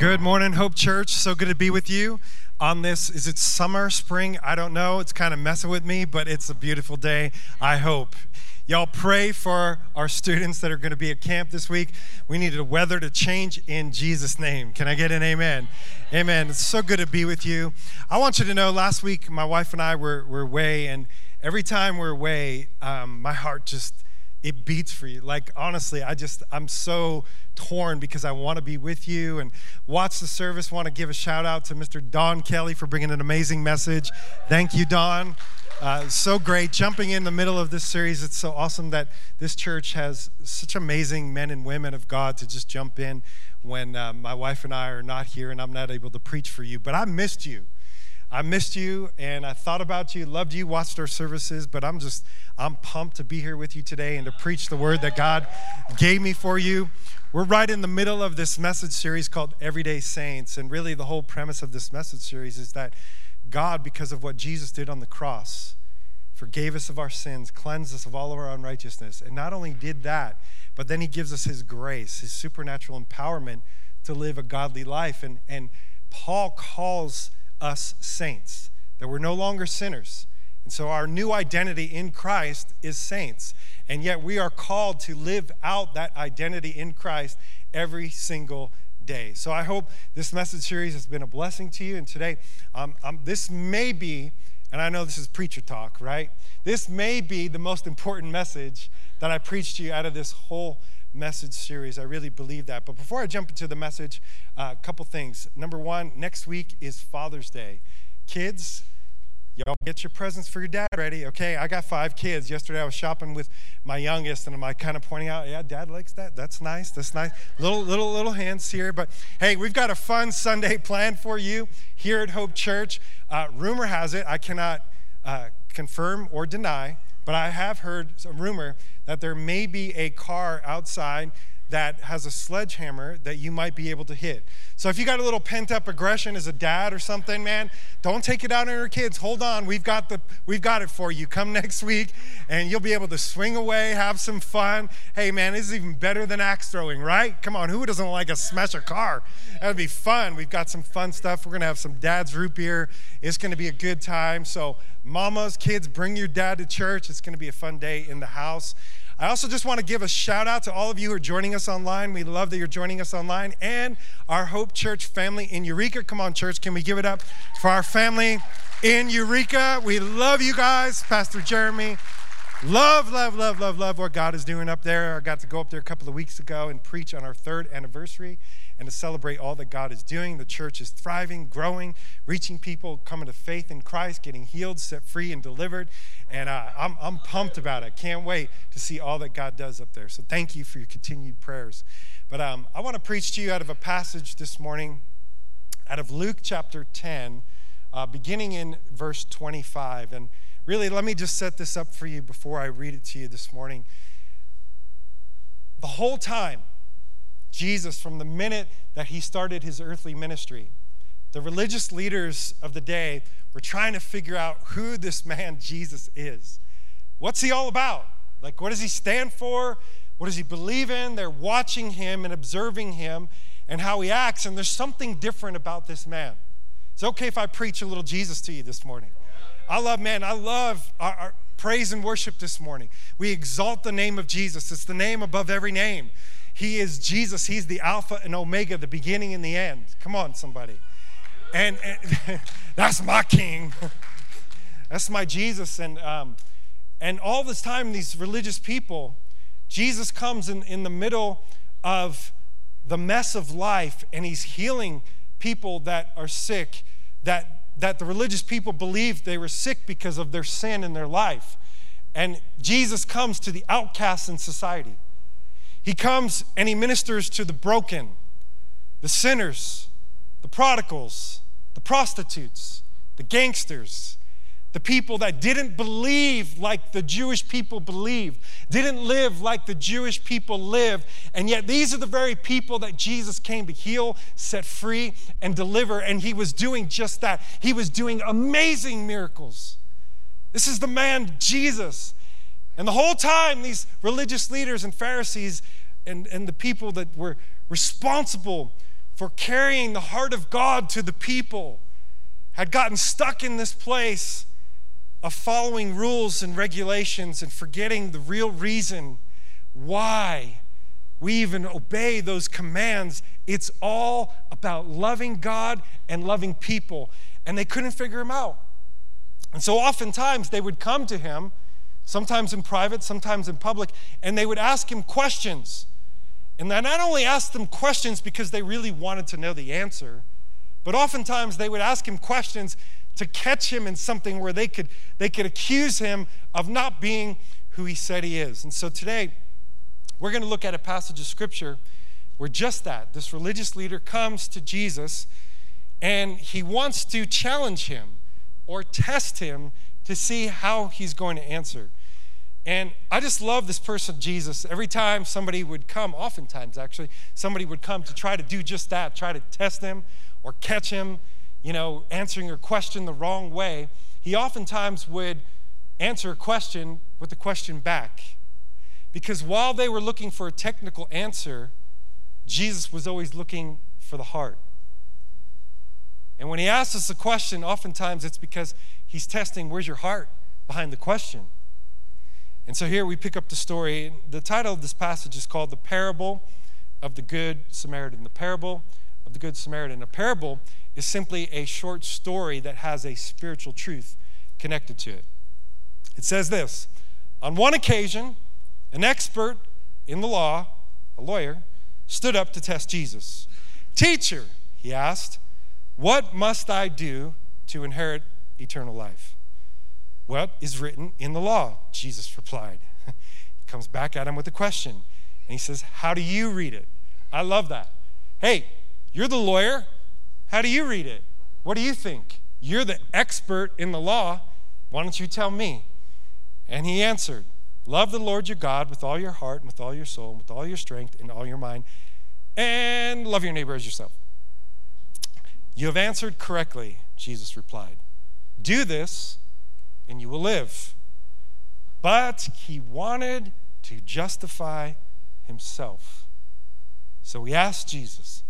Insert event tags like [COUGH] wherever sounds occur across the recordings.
Good morning, Hope Church. So good to be with you on this. Is it summer, spring? I don't know. It's kind of messing with me, but it's a beautiful day, I hope. Y'all pray for our students that are going to be at camp this week. We need the weather to change in Jesus' name. Can I get an amen? Amen. It's so good to be with you. I want you to know last week, my wife and I were, were away, and every time we're away, um, my heart just it beats for you. Like, honestly, I just, I'm so torn because I want to be with you and watch the service. Want to give a shout out to Mr. Don Kelly for bringing an amazing message. Thank you, Don. Uh, so great. Jumping in the middle of this series, it's so awesome that this church has such amazing men and women of God to just jump in when uh, my wife and I are not here and I'm not able to preach for you. But I missed you. I missed you and I thought about you, loved you, watched our services, but I'm just, I'm pumped to be here with you today and to preach the word that God gave me for you. We're right in the middle of this message series called Everyday Saints. And really, the whole premise of this message series is that God, because of what Jesus did on the cross, forgave us of our sins, cleansed us of all of our unrighteousness. And not only did that, but then He gives us His grace, His supernatural empowerment to live a godly life. And, and Paul calls us saints, that we're no longer sinners. And so our new identity in Christ is saints. And yet we are called to live out that identity in Christ every single day. So I hope this message series has been a blessing to you. And today, um, um, this may be, and I know this is preacher talk, right? This may be the most important message that I preached to you out of this whole message series. I really believe that. But before I jump into the message, a uh, couple things. Number one, next week is Father's Day. Kids, y'all get your presents for your dad ready, okay? I got five kids. Yesterday I was shopping with my youngest, and I'm like kind of pointing out, yeah, dad likes that. That's nice. That's nice. Little, little, little hands here. But hey, we've got a fun Sunday [LAUGHS] planned for you here at Hope Church. Uh, rumor has it, I cannot uh, confirm or deny, but I have heard a rumor that there may be a car outside that has a sledgehammer that you might be able to hit. So if you got a little pent up aggression as a dad or something, man, don't take it out on your kids. Hold on, we've got the we've got it for you. Come [LAUGHS] next week and you'll be able to swing away, have some fun. Hey man, this is even better than axe throwing, right? Come on, who doesn't like to smash a car? That'd be fun. We've got some fun stuff. We're gonna have some dad's root beer. It's gonna be a good time. So mamas, kids, bring your dad to church. It's gonna be a fun day in the house. I also just want to give a shout out to all of you who are joining us online. We love that you're joining us online and our Hope Church family in Eureka. Come on, church, can we give it up for our family in Eureka? We love you guys, Pastor Jeremy. Love, love, love, love, love what God is doing up there. I got to go up there a couple of weeks ago and preach on our third anniversary and to celebrate all that God is doing. The church is thriving, growing, reaching people, coming to faith in Christ, getting healed, set free, and delivered. And uh, I'm, I'm pumped about it. Can't wait to see all that God does up there. So thank you for your continued prayers. But um, I want to preach to you out of a passage this morning out of Luke chapter 10, uh, beginning in verse 25. And really, let me just set this up for you before I read it to you this morning. The whole time, Jesus, from the minute that he started his earthly ministry, the religious leaders of the day were trying to figure out who this man Jesus is. What's he all about? Like, what does he stand for? What does he believe in? They're watching him and observing him and how he acts, and there's something different about this man. It's okay if I preach a little Jesus to you this morning. I love, man, I love our, our praise and worship this morning. We exalt the name of Jesus, it's the name above every name. He is Jesus. He's the Alpha and Omega, the beginning and the end. Come on, somebody. And, and [LAUGHS] that's my King. [LAUGHS] that's my Jesus. And, um, and all this time, these religious people, Jesus comes in, in the middle of the mess of life and he's healing people that are sick, that, that the religious people believed they were sick because of their sin in their life. And Jesus comes to the outcasts in society. He comes and he ministers to the broken, the sinners, the prodigals, the prostitutes, the gangsters, the people that didn't believe like the Jewish people believed, didn't live like the Jewish people lived. And yet, these are the very people that Jesus came to heal, set free, and deliver. And he was doing just that. He was doing amazing miracles. This is the man, Jesus. And the whole time, these religious leaders and Pharisees and, and the people that were responsible for carrying the heart of God to the people, had gotten stuck in this place of following rules and regulations and forgetting the real reason why we even obey those commands. It's all about loving God and loving people. And they couldn't figure him out. And so oftentimes they would come to him, sometimes in private, sometimes in public, and they would ask him questions. And they not only asked them questions because they really wanted to know the answer, but oftentimes they would ask him questions to catch him in something where they could, they could accuse him of not being who he said he is. And so today, we're going to look at a passage of scripture where just that this religious leader comes to Jesus and he wants to challenge him or test him to see how he's going to answer. And I just love this person, Jesus. Every time somebody would come, oftentimes actually, somebody would come to try to do just that, try to test him or catch him, you know, answering a question the wrong way, he oftentimes would answer a question with a question back. Because while they were looking for a technical answer, Jesus was always looking for the heart. And when he asks us a question, oftentimes it's because he's testing where's your heart behind the question. And so here we pick up the story. The title of this passage is called The Parable of the Good Samaritan. The Parable of the Good Samaritan. A parable is simply a short story that has a spiritual truth connected to it. It says this On one occasion, an expert in the law, a lawyer, stood up to test Jesus. Teacher, he asked, what must I do to inherit eternal life? What is written in the law? Jesus replied. [LAUGHS] he comes back at him with a question. And he says, How do you read it? I love that. Hey, you're the lawyer. How do you read it? What do you think? You're the expert in the law. Why don't you tell me? And he answered, Love the Lord your God with all your heart, and with all your soul, and with all your strength, and all your mind, and love your neighbor as yourself. You have answered correctly, Jesus replied. Do this, and you will live. But he wanted to justify himself. So he asked Jesus,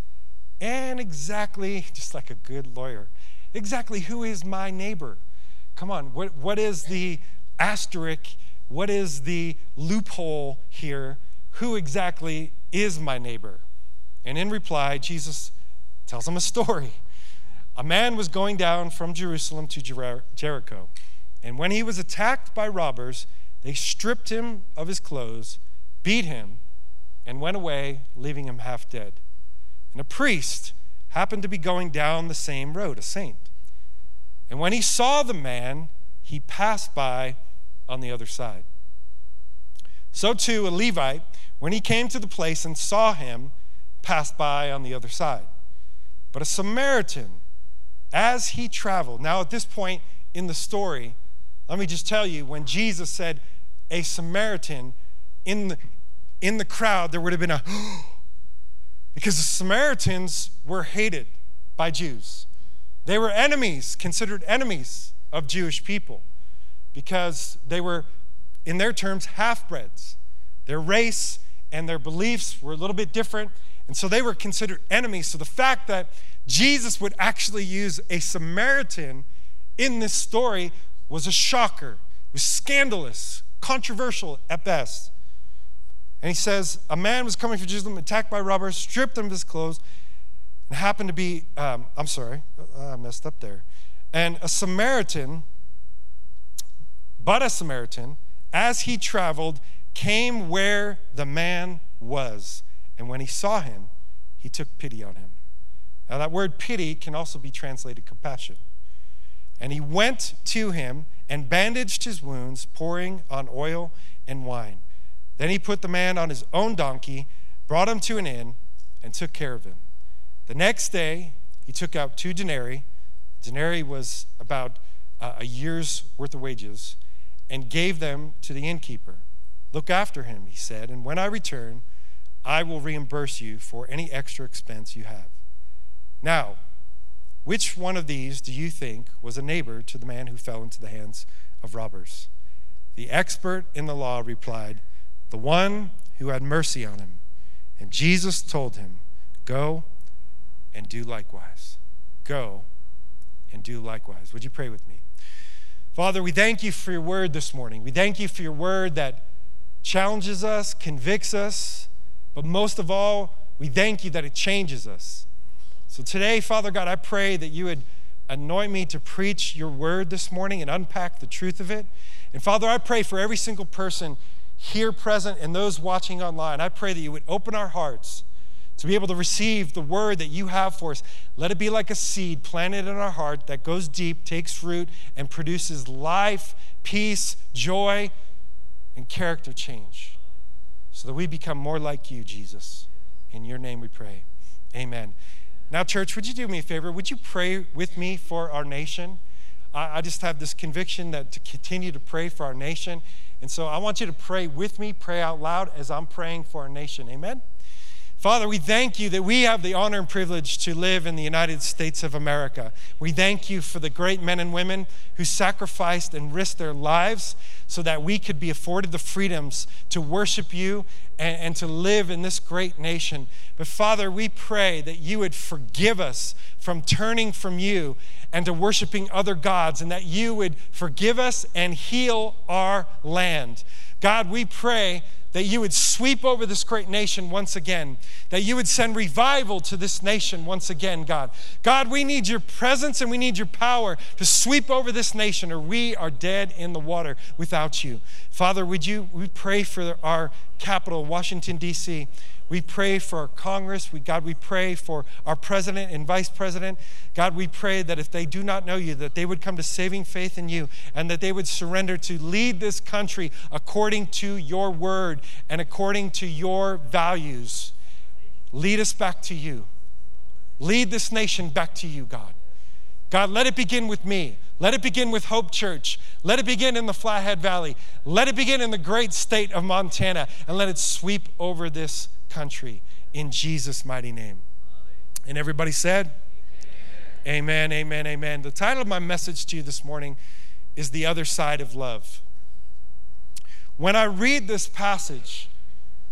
and exactly, [LAUGHS] just like a good lawyer, exactly who is my neighbor? Come on, what, what is the asterisk what is the loophole here? Who exactly is my neighbor? And in reply, Jesus tells him a story. A man was going down from Jerusalem to Jer- Jericho, and when he was attacked by robbers, they stripped him of his clothes, beat him, and went away, leaving him half dead. And a priest happened to be going down the same road, a saint. And when he saw the man, he passed by on the other side. So too, a Levite, when he came to the place and saw him, passed by on the other side. But a Samaritan, as he traveled, now at this point in the story, let me just tell you, when Jesus said a Samaritan in the, in the crowd, there would have been a [GASPS] because the Samaritans were hated by Jews. They were enemies, considered enemies of Jewish people because they were, in their terms, half breeds. Their race and their beliefs were a little bit different, and so they were considered enemies. So the fact that Jesus would actually use a Samaritan in this story was a shocker. It was scandalous, controversial at best. And he says, A man was coming from Jerusalem, attacked by robbers, stripped him of his clothes, and happened to be, um, I'm sorry, I messed up there. And a Samaritan but a Samaritan, as he traveled, came where the man was. And when he saw him, he took pity on him. Now, that word pity can also be translated compassion. And he went to him and bandaged his wounds, pouring on oil and wine. Then he put the man on his own donkey, brought him to an inn, and took care of him. The next day, he took out two denarii. Denarii was about uh, a year's worth of wages and gave them to the innkeeper. Look after him, he said, and when I return, I will reimburse you for any extra expense you have. Now, which one of these do you think was a neighbor to the man who fell into the hands of robbers? The expert in the law replied, The one who had mercy on him. And Jesus told him, Go and do likewise. Go and do likewise. Would you pray with me? Father, we thank you for your word this morning. We thank you for your word that challenges us, convicts us, but most of all, we thank you that it changes us. So today, Father God, I pray that you would anoint me to preach your word this morning and unpack the truth of it. And Father, I pray for every single person here present and those watching online. I pray that you would open our hearts to be able to receive the word that you have for us. Let it be like a seed planted in our heart that goes deep, takes root, and produces life, peace, joy, and character change so that we become more like you, Jesus. In your name we pray. Amen. Now, church, would you do me a favor? Would you pray with me for our nation? I, I just have this conviction that to continue to pray for our nation. And so I want you to pray with me, pray out loud as I'm praying for our nation. Amen. Father, we thank you that we have the honor and privilege to live in the United States of America. We thank you for the great men and women who sacrificed and risked their lives so that we could be afforded the freedoms to worship you and, and, to live in this great nation. But Father, we pray that you would forgive us from turning from you and to worshiping other gods, and that you would forgive us and heal our land. God, we pray that you would sweep over this great nation once again, that you would send revival to this nation once again, God. God, we need your presence and we need your power to sweep over this nation, or we are dead in the water without you. Father, would you, we pray for our capital, Washington, D.C. We pray for our Congress. We, God, we pray for our president and vice president. God, we pray that if they do not know you, that they would come to saving faith in you and that they would surrender to lead this country according to your word and according to your values. Lead us back to you. Lead this nation back to you, God. God, let it begin with me. Let it begin with Hope Church. Let it begin in the Flathead Valley. Let it begin in the great state of Montana and let it sweep over this country in Jesus' mighty name. And everybody said, Amen, amen, amen. The title of my message to you this morning is The Other Side of Love. When I read this passage,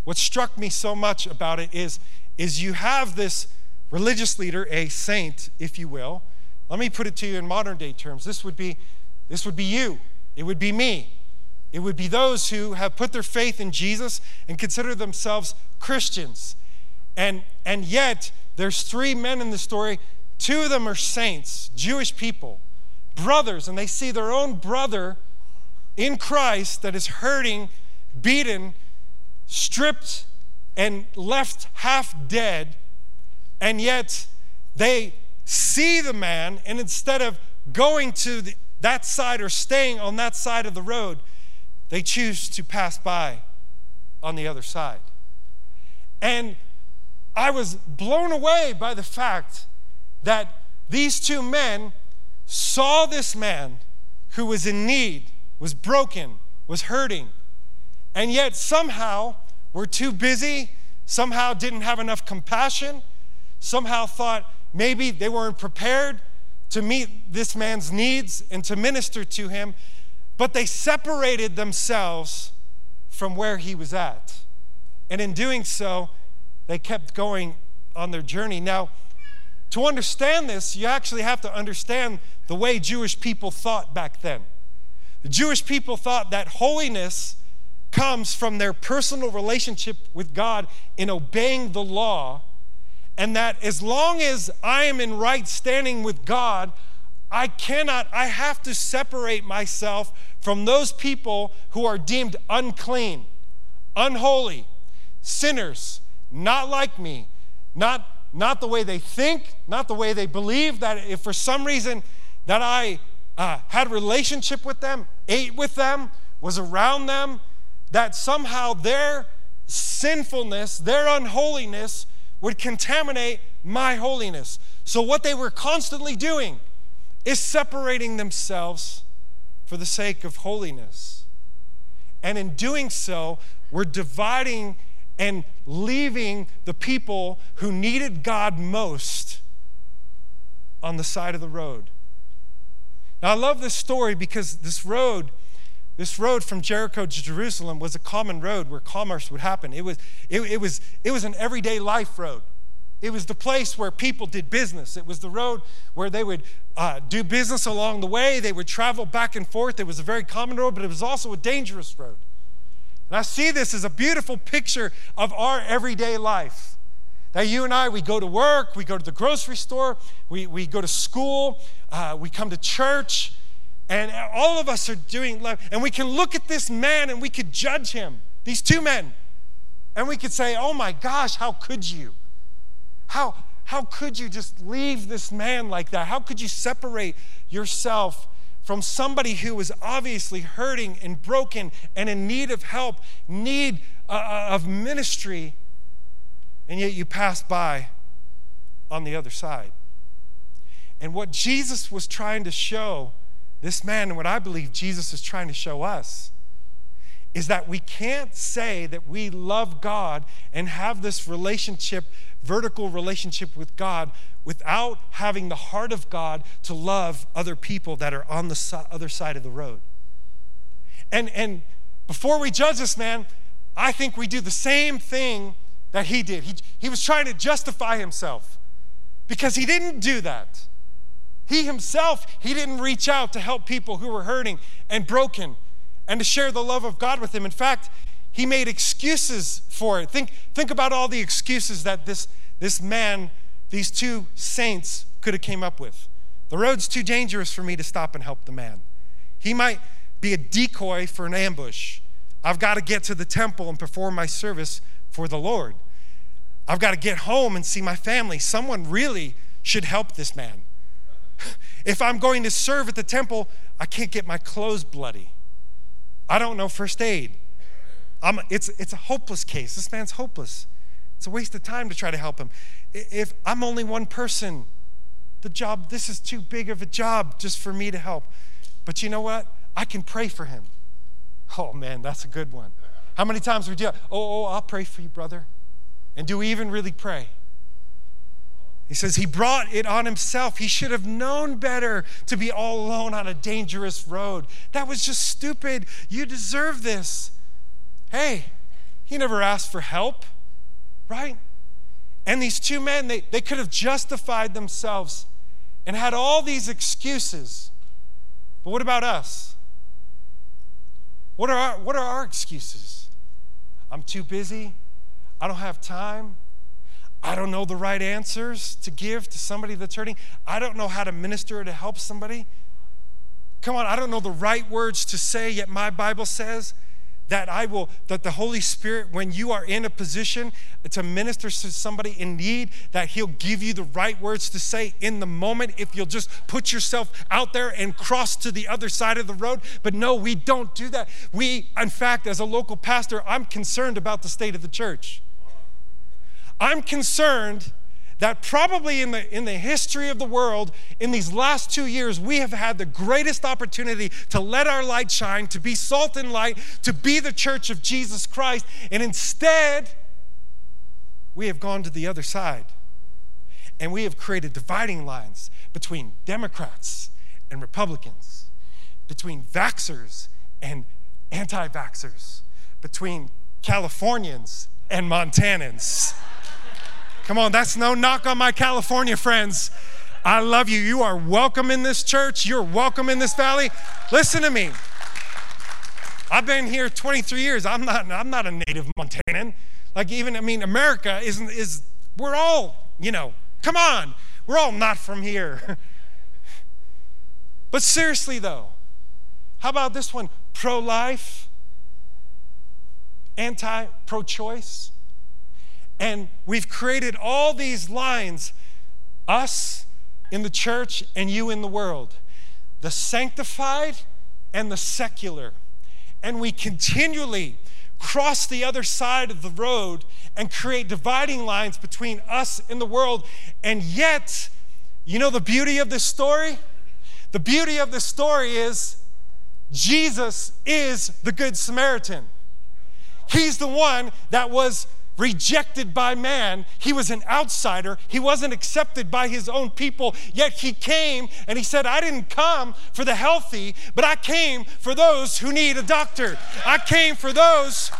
what struck me so much about it is, is you have this religious leader, a saint, if you will. Let me put it to you in modern day terms. This would be, this would be you. It would be me. It would be those who have put their faith in Jesus and consider themselves Christians. And, and yet, there's three men in the story. Two of them are saints, Jewish people, brothers, and they see their own brother in Christ that is hurting, beaten, stripped, and left half dead. And yet, they see the man, and instead of going to the, that side or staying on that side of the road, they choose to pass by on the other side. And I was blown away by the fact that these two men saw this man who was in need, was broken, was hurting, and yet somehow were too busy, somehow didn't have enough compassion, somehow thought maybe they weren't prepared to meet this man's needs and to minister to him but they separated themselves from where he was at. And in doing so, they kept going on their journey. Now, to understand this, you actually have to understand the way Jewish people thought back then. The Jewish people thought that holiness comes from their personal relationship with God in obeying the law, and that as long as I am in right standing with God, I cannot, I have to separate myself from those people who are deemed unclean, unholy, sinners, not like me, not, not the way they think, not the way they believe, that if for some reason that I uh, had relationship with them, ate with them, was around them, that somehow their sinfulness, their unholiness would contaminate my holiness. So what they were constantly doing is separating themselves for the sake of holiness. And in doing so, we're dividing and leaving the people who needed God most on the side of the road. Now, I love this story because this road, this road from Jericho to Jerusalem was a common road where commerce would happen. It was, it, it was, it was an everyday life road. It was the place where people did business. It was the road where they would uh, do business along the way. They would travel back and forth. It was a very common road, but it was also a dangerous road. And I see this as a beautiful picture of our everyday life. That you and I, we go to work, we go to the grocery store, we, we go to school, uh, we come to church, and all of us are doing life. And we can look at this man and we could judge him, these two men, and we could say, oh my gosh, how could you? How, how could you just leave this man like that? How could you separate yourself from somebody who was obviously hurting and broken and in need of help, need uh, uh of ministry? and yet you pass by on the other side. And what Jesus was trying to show this man, and what I believe Jesus is trying to show us, is that we can't say that we love God and have this relationship, vertical relationship with God, without having the heart of God to love other people that are on the other side of the road. And, and before we judge this man, I think we do the same thing that he did. He, he was trying to justify himself because he didn't do that. He himself, he didn't reach out to help people who were hurting and broken and to share the love of God with them. In fact, he made excuses for it. Think, think about all the excuses that this, this man, these two saints, could have came up with. The road's too dangerous for me to stop and help the man. He might be a decoy for an ambush. I've got to get to the temple and perform my service for the Lord. I've got to get home and see my family. Someone really should help this man. [LAUGHS] If I'm going to serve at the temple, I can't get my clothes bloody. I don't know first aid. I'm, it's, it's a hopeless case. This man's hopeless. It's a waste of time to try to help him. If I'm only one person, the job, this is too big of a job just for me to help. But you know what? I can pray for him. Oh man, that's a good one. How many times we do, oh, oh, I'll pray for you, brother. And do we even really pray? He says he brought it on himself. He should have known better to be all alone on a dangerous road. That was just stupid. You deserve this. Hey, he never asked for help, right? And these two men, they, they could have justified themselves and had all these excuses. But what about us? What are our, what are our excuses? I'm too busy. I don't have time. I don't know the right answers to give to somebody that's hurting. I don't know how to minister to help somebody. Come on, I don't know the right words to say, yet my Bible says that I will, that the Holy Spirit, when you are in a position to minister to somebody in need, that He'll give you the right words to say in the moment if you'll just put yourself out there and cross to the other side of the road. But no, we don't do that. We, in fact, as a local pastor, I'm concerned about the state of the church. I'm concerned that probably in the, in the history of the world, in these last two years, we have had the greatest opportunity to let our light shine, to be salt and light, to be the church of Jesus Christ. And instead, we have gone to the other side. And we have created dividing lines between Democrats and Republicans, between vaxxers and anti vaxxers, between Californians and Montanans. Come on, that's no knock on my California friends. I love you. You are welcome in this church. You're welcome in this valley. Listen to me. I've been here 23 years. I'm not, I'm not a native Montanan. Like even, I mean, America isn't, is, we're all, you know, come on. We're all not from here. [LAUGHS] but seriously though, how about this one? Pro-life, anti, pro-choice. And we've created all these lines us in the church and you in the world, the sanctified and the secular. And we continually cross the other side of the road and create dividing lines between us and the world. And yet, you know the beauty of this story? The beauty of this story is Jesus is the Good Samaritan. He's the one that was rejected by man. He was an outsider. He wasn't accepted by his own people. Yet he came and he said, I didn't come for the healthy, but I came for those who need a doctor. I came for those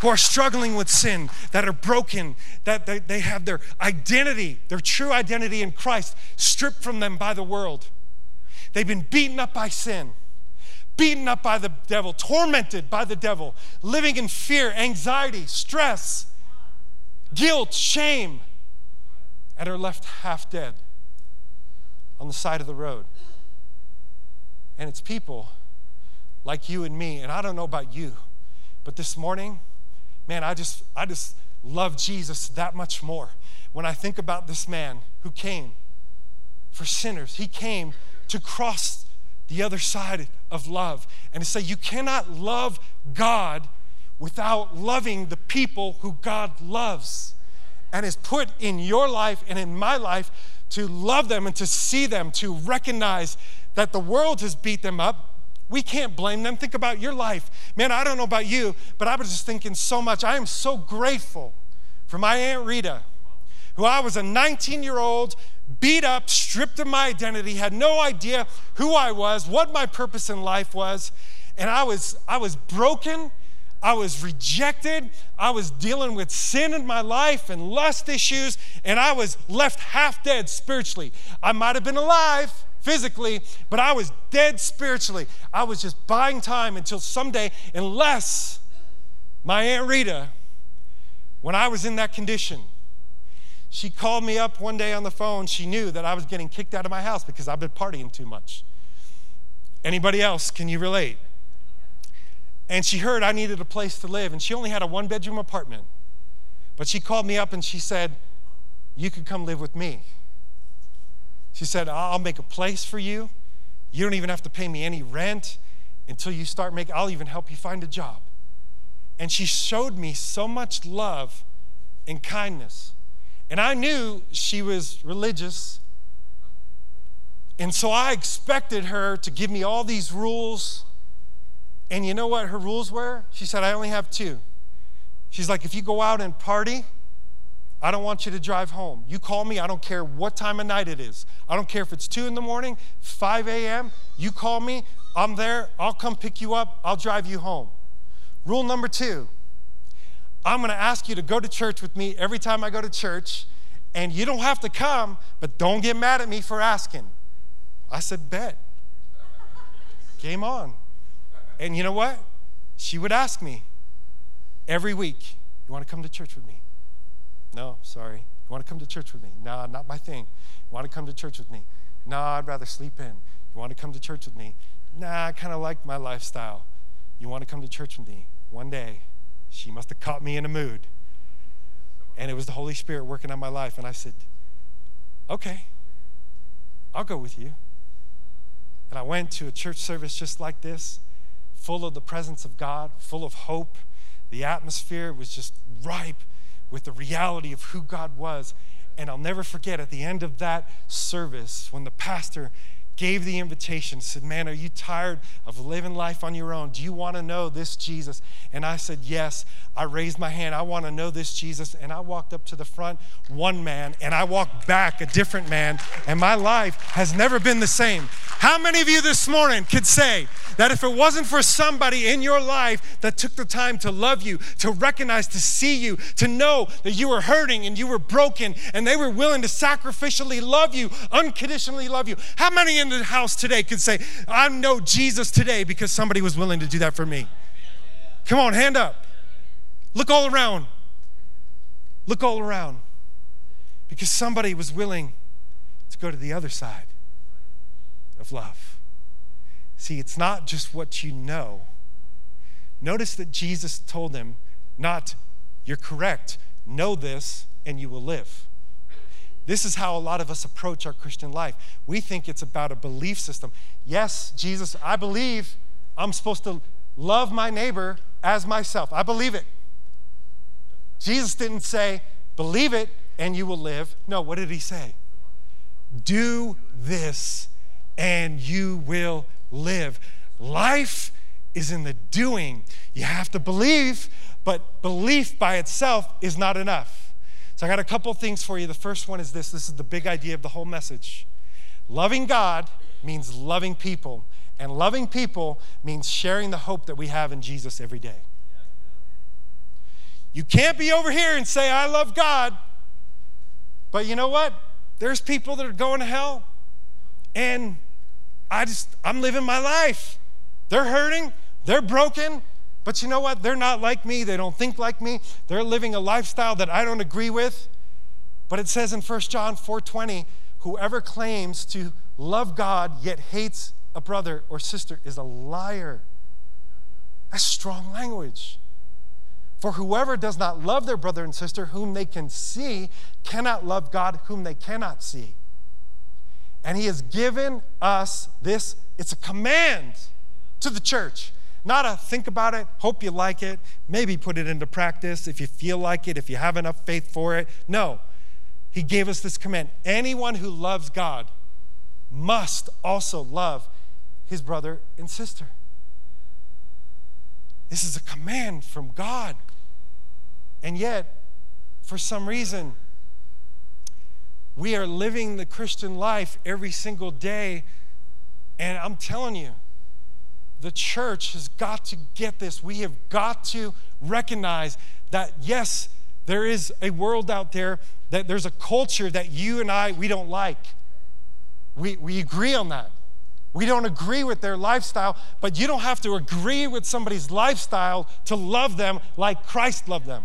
who are struggling with sin, that are broken, that they, have their identity, their true identity in Christ, stripped from them by the world. They've been beaten up by sin, beaten up by the devil, tormented by the devil, living in fear, anxiety, stress, guilt, shame, and are left half dead on the side of the road. And it's people like you and me, and I don't know about you, but this morning, man, I just I just love Jesus that much more. When I think about this man who came for sinners, he came to cross the other side of love and to say you cannot love God without loving the people who God loves and has put in your life and in my life to love them and to see them, to recognize that the world has beat them up. We can't blame them. Think about your life. Man, I don't know about you, but I was just thinking so much. I am so grateful for my Aunt Rita, who I was a 19 year old, beat up, stripped of my identity, had no idea who I was, what my purpose in life was. And I was, I was broken I was rejected. I was dealing with sin in my life and lust issues, and I was left half dead spiritually. I might have been alive physically, but I was dead spiritually. I was just buying time until someday, unless my Aunt Rita, when I was in that condition, she called me up one day on the phone. She knew that I was getting kicked out of my house because I've been partying too much. Anybody else, can you relate? and she heard I needed a place to live, and she only had a one bedroom apartment. But she called me up and she said, You could come live with me. She said, I'll make a place for you. You don't even have to pay me any rent until you start making, I'll even help you find a job. And she showed me so much love and kindness. And I knew she was religious. And so I expected her to give me all these rules and you know what her rules were? She said, I only have two. She's like, if you go out and party, I don't want you to drive home. You call me, I don't care what time of night it is. I don't care if it's 2 in the morning, 5 a.m. You call me, I'm there, I'll come pick you up, I'll drive you home. Rule number two I'm gonna ask you to go to church with me every time I go to church, and you don't have to come, but don't get mad at me for asking. I said, bet. Game on. And you know what? She would ask me every week, You want to come to church with me? No, sorry. You want to come to church with me? Nah, not my thing. You want to come to church with me? Nah, I'd rather sleep in. You want to come to church with me? Nah, I kind of like my lifestyle. You want to come to church with me? One day, she must have caught me in a mood. And it was the Holy Spirit working on my life. And I said, okay, I'll go with you. And I went to a church service just like this full of the presence of God, full of hope. The atmosphere was just ripe with the reality of who God was. And I'll never forget at the end of that service when the pastor gave the invitation, said, Man, are you tired of living life on your own? Do you want to know this Jesus? And I said, Yes. I raised my hand. I want to know this Jesus. And I walked up to the front, one man, and I walked back, a different man. And my life has never been the same. How many of you this morning could say that if it wasn't for somebody in your life that took the time to love you, to recognize, to see you, to know that you were hurting and you were broken, and they were willing to sacrificially love you, unconditionally love you? How many in the house today could say, I know Jesus today because somebody was willing to do that for me? Come on, hand up. Look all around. Look all around. Because somebody was willing to go to the other side of love. See, it's not just what you know. Notice that Jesus told them, not, you're correct, know this and you will live. This is how a lot of us approach our Christian life. We think it's about a belief system. Yes, Jesus, I believe I'm supposed to love my neighbor as myself. I believe it. Jesus didn't say, believe it and you will live. No, what did he say? Do this and you will live. Life is in the doing. You have to believe, but belief by itself is not enough. So I got a couple things for you. The first one is this this is the big idea of the whole message. Loving God means loving people, and loving people means sharing the hope that we have in Jesus every day. You can't be over here and say, I love God. But you know what? There's people that are going to hell. And I just, I'm living my life. They're hurting, they're broken, but you know what? They're not like me. They don't think like me. They're living a lifestyle that I don't agree with. But it says in 1 John 4:20, whoever claims to love God yet hates a brother or sister is a liar. That's strong language. For whoever does not love their brother and sister whom they can see cannot love God whom they cannot see. And he has given us this, it's a command to the church. Not a think about it, hope you like it, maybe put it into practice if you feel like it, if you have enough faith for it. No, he gave us this command. Anyone who loves God must also love his brother and sister. This is a command from God. And yet, for some reason, we are living the Christian life every single day. And I'm telling you, the church has got to get this. We have got to recognize that, yes, there is a world out there, that there's a culture that you and I, we don't like. We, we agree on that. We don't agree with their lifestyle, but you don't have to agree with somebody's lifestyle to love them like Christ loved them.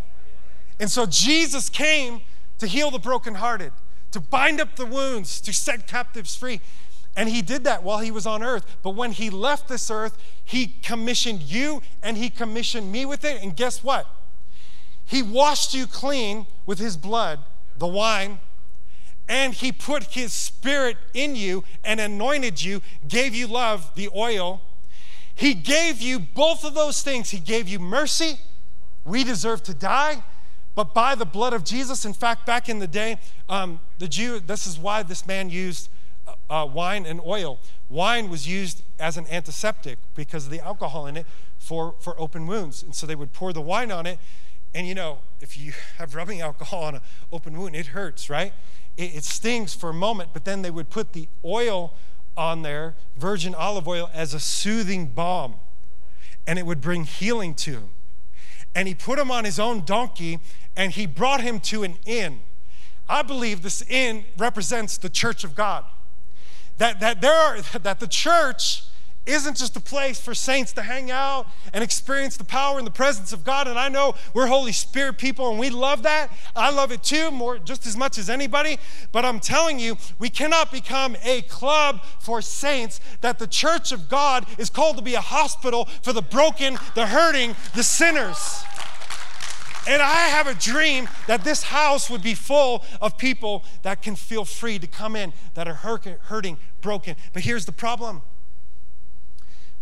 And so Jesus came to heal the brokenhearted, to bind up the wounds, to set captives free. And he did that while he was on earth. But when he left this earth, he commissioned you and he commissioned me with it. And guess what? He washed you clean with his blood, the wine, and he put his spirit in you and anointed you, gave you love, the oil. He gave you both of those things. He gave you mercy. We deserve to die, but by the blood of Jesus, in fact, back in the day, um, the Jew, this is why this man used uh, wine and oil. Wine was used as an antiseptic because of the alcohol in it for, for open wounds. And so they would pour the wine on it. And you know, if you [LAUGHS] have rubbing alcohol on an open wound, it hurts, right? It, it stings for a moment, but then they would put the oil on there, virgin olive oil, as a soothing balm. And it would bring healing to him. And he put him on his own donkey and he brought him to an inn. I believe this inn represents the church of God. That, that, there are, [LAUGHS] that the church isn't just a place for saints to hang out and experience the power and the presence of God. And I know we're Holy Spirit people and we love that. I love it too, more just as much as anybody. But I'm telling you, we cannot become a club for saints. That the church of God is called to be a hospital for the broken, the hurting, the sinners. And I have a dream that this house would be full of people that can feel free to come in that are hurting, broken. But here's the problem.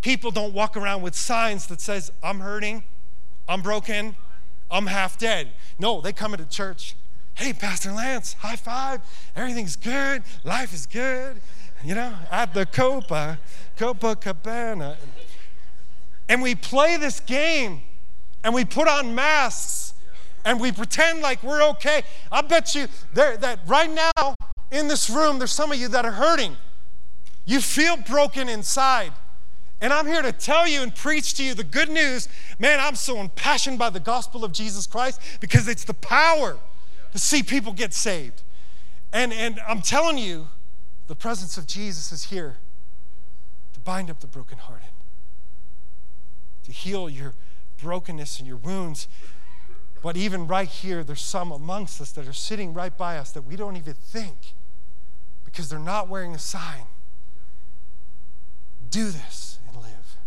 People don't walk around with signs that says, "I'm hurting, I'm broken, I'm half dead." No, they come into church. Hey, Pastor Lance, high five. Everything's good. Life is good. You know, at the Copa, Copacabana. And we play this game and we put on masks and we pretend like we're okay. I bet you there, that right now in this room, there's some of you that are hurting. You feel broken inside. And I'm here to tell you and preach to you the good news. Man, I'm so impassioned by the gospel of Jesus Christ because it's the power to see people get saved. And, and I'm telling you, the presence of Jesus is here to bind up the brokenhearted, to heal your brokenness and your wounds, but even right here, there's some amongst us that are sitting right by us that we don't even think because they're not wearing a sign. Do this and live.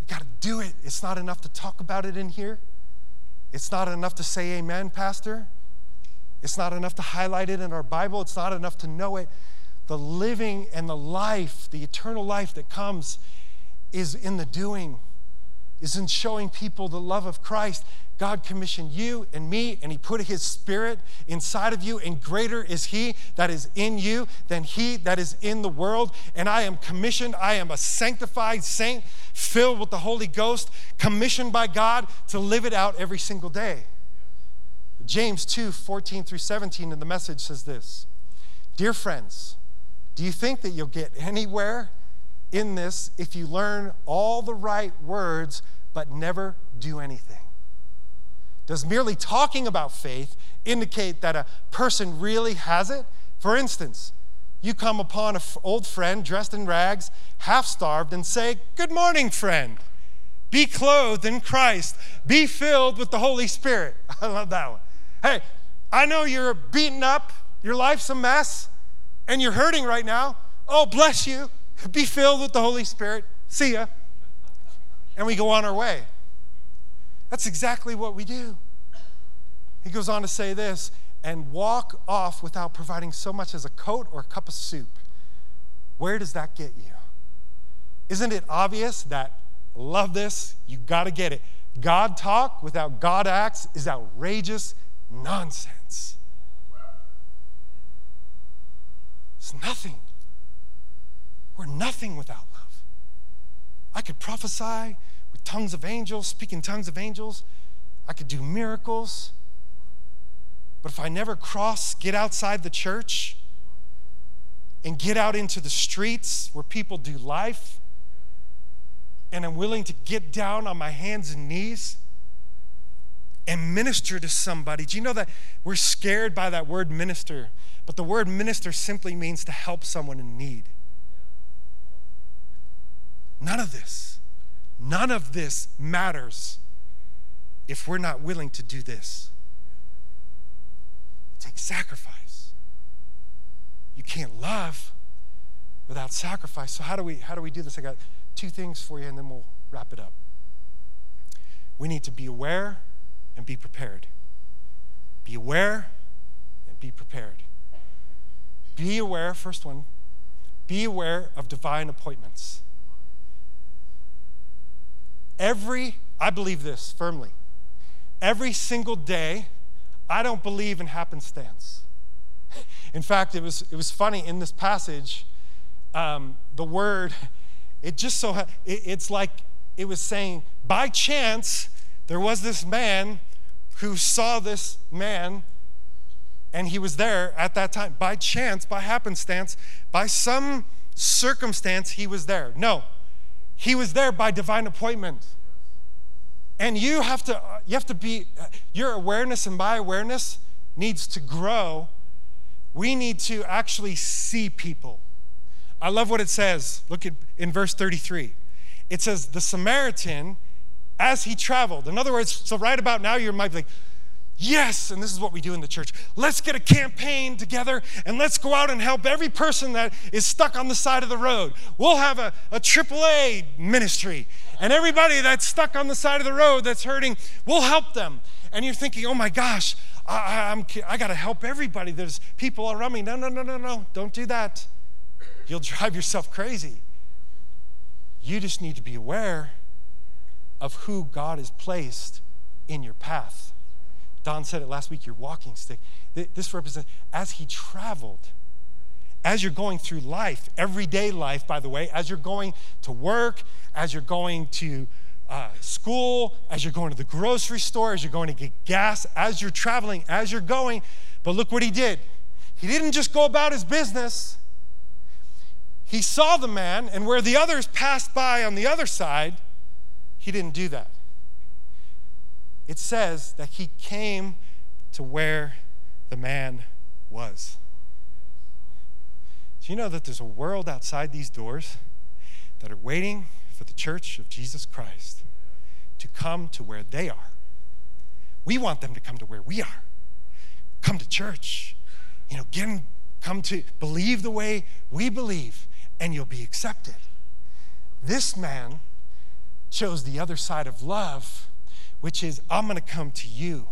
We got to do it. It's not enough to talk about it in here. It's not enough to say amen, Pastor. It's not enough to highlight it in our Bible. It's not enough to know it. The living and the life, the eternal life that comes, is in the doing, is in showing people the love of Christ. God commissioned you and me, and He put His Spirit inside of you, and greater is He that is in you than He that is in the world. And I am commissioned, I am a sanctified saint filled with the Holy Ghost, commissioned by God to live it out every single day. James 2 14 through 17 in the message says this Dear friends, do you think that you'll get anywhere in this if you learn all the right words but never do anything? does merely talking about faith indicate that a person really has it? For instance, you come upon an old friend dressed in rags, half starved, and say, Good morning, friend. Be clothed in Christ. Be filled with the Holy Spirit. [LAUGHS] I love that one. Hey, I know you're beaten up, your life's a mess, and you're hurting right now. Oh, bless you. Be filled with the Holy Spirit. See ya. And we go on our way. That's exactly what we do. He goes on to say this and walk off without providing so much as a coat or a cup of soup. Where does that get you? Isn't it obvious that, love this, you got to get it. God talk without God acts is outrageous nonsense. It's nothing. We're nothing without love. I could prophesy with tongues of angels, speaking tongues of angels. I could do miracles. But if I never cross, get outside the church and get out into the streets where people do life, and I'm willing to get down on my hands and knees and minister to somebody. Do you know that we're scared by that word minister? But the word minister simply means to help someone in need. None of this, none of this matters if we're not willing to do this Take sacrifice. You can't love without sacrifice. So how do we how do we do this? I got two things for you and then we'll wrap it up. We need to be aware and be prepared. Be aware and be prepared. Be aware, first one, be aware of divine appointments. Every, I believe this firmly, every single day I don't believe in happenstance. [LAUGHS] In fact, it was, it was funny in this passage, um, the word, it just so, it, it's like it was saying, by chance, there was this man who saw this man and he was there at that time. By chance, by happenstance, by some circumstance, he was there. No, he was there by divine appointment. And you have to, uh, you have to be, uh, your awareness and my awareness needs to grow. We need to actually see people. I love what it says. Look at in verse 33. It says, The Samaritan, as he traveled. In other words, so right about now, you might be like, Yes, and this is what we do in the church. Let's get a campaign together and let's go out and help every person that is stuck on the side of the road. We'll have a, a AAA ministry, and everybody that's stuck on the side of the road that's hurting, we'll help them. And you're thinking, oh my gosh, I, I'm, I got to help everybody. There's people around me. No, no, no, no, no. Don't do that. You'll drive yourself crazy. You just need to be aware of who God has placed in your path. Don said it last week your walking stick. This represents as he traveled, as you're going through life, everyday life, by the way, as you're going to work, as you're going to uh, school, as you're going to the grocery store, as you're going to get gas, as you're traveling, as you're going. But look what he did. He didn't just go about his business. He saw the man, and where the others passed by on the other side, he didn't do that it says that he came to where the man was. Do you know that there's a world outside these doors that are waiting for the church of Jesus Christ to come to where they are? We want them to come to where we are. Come to church. You know, get in, come to believe the way we believe, and you'll be accepted. This man chose the other side of love which is I'm going to come to you.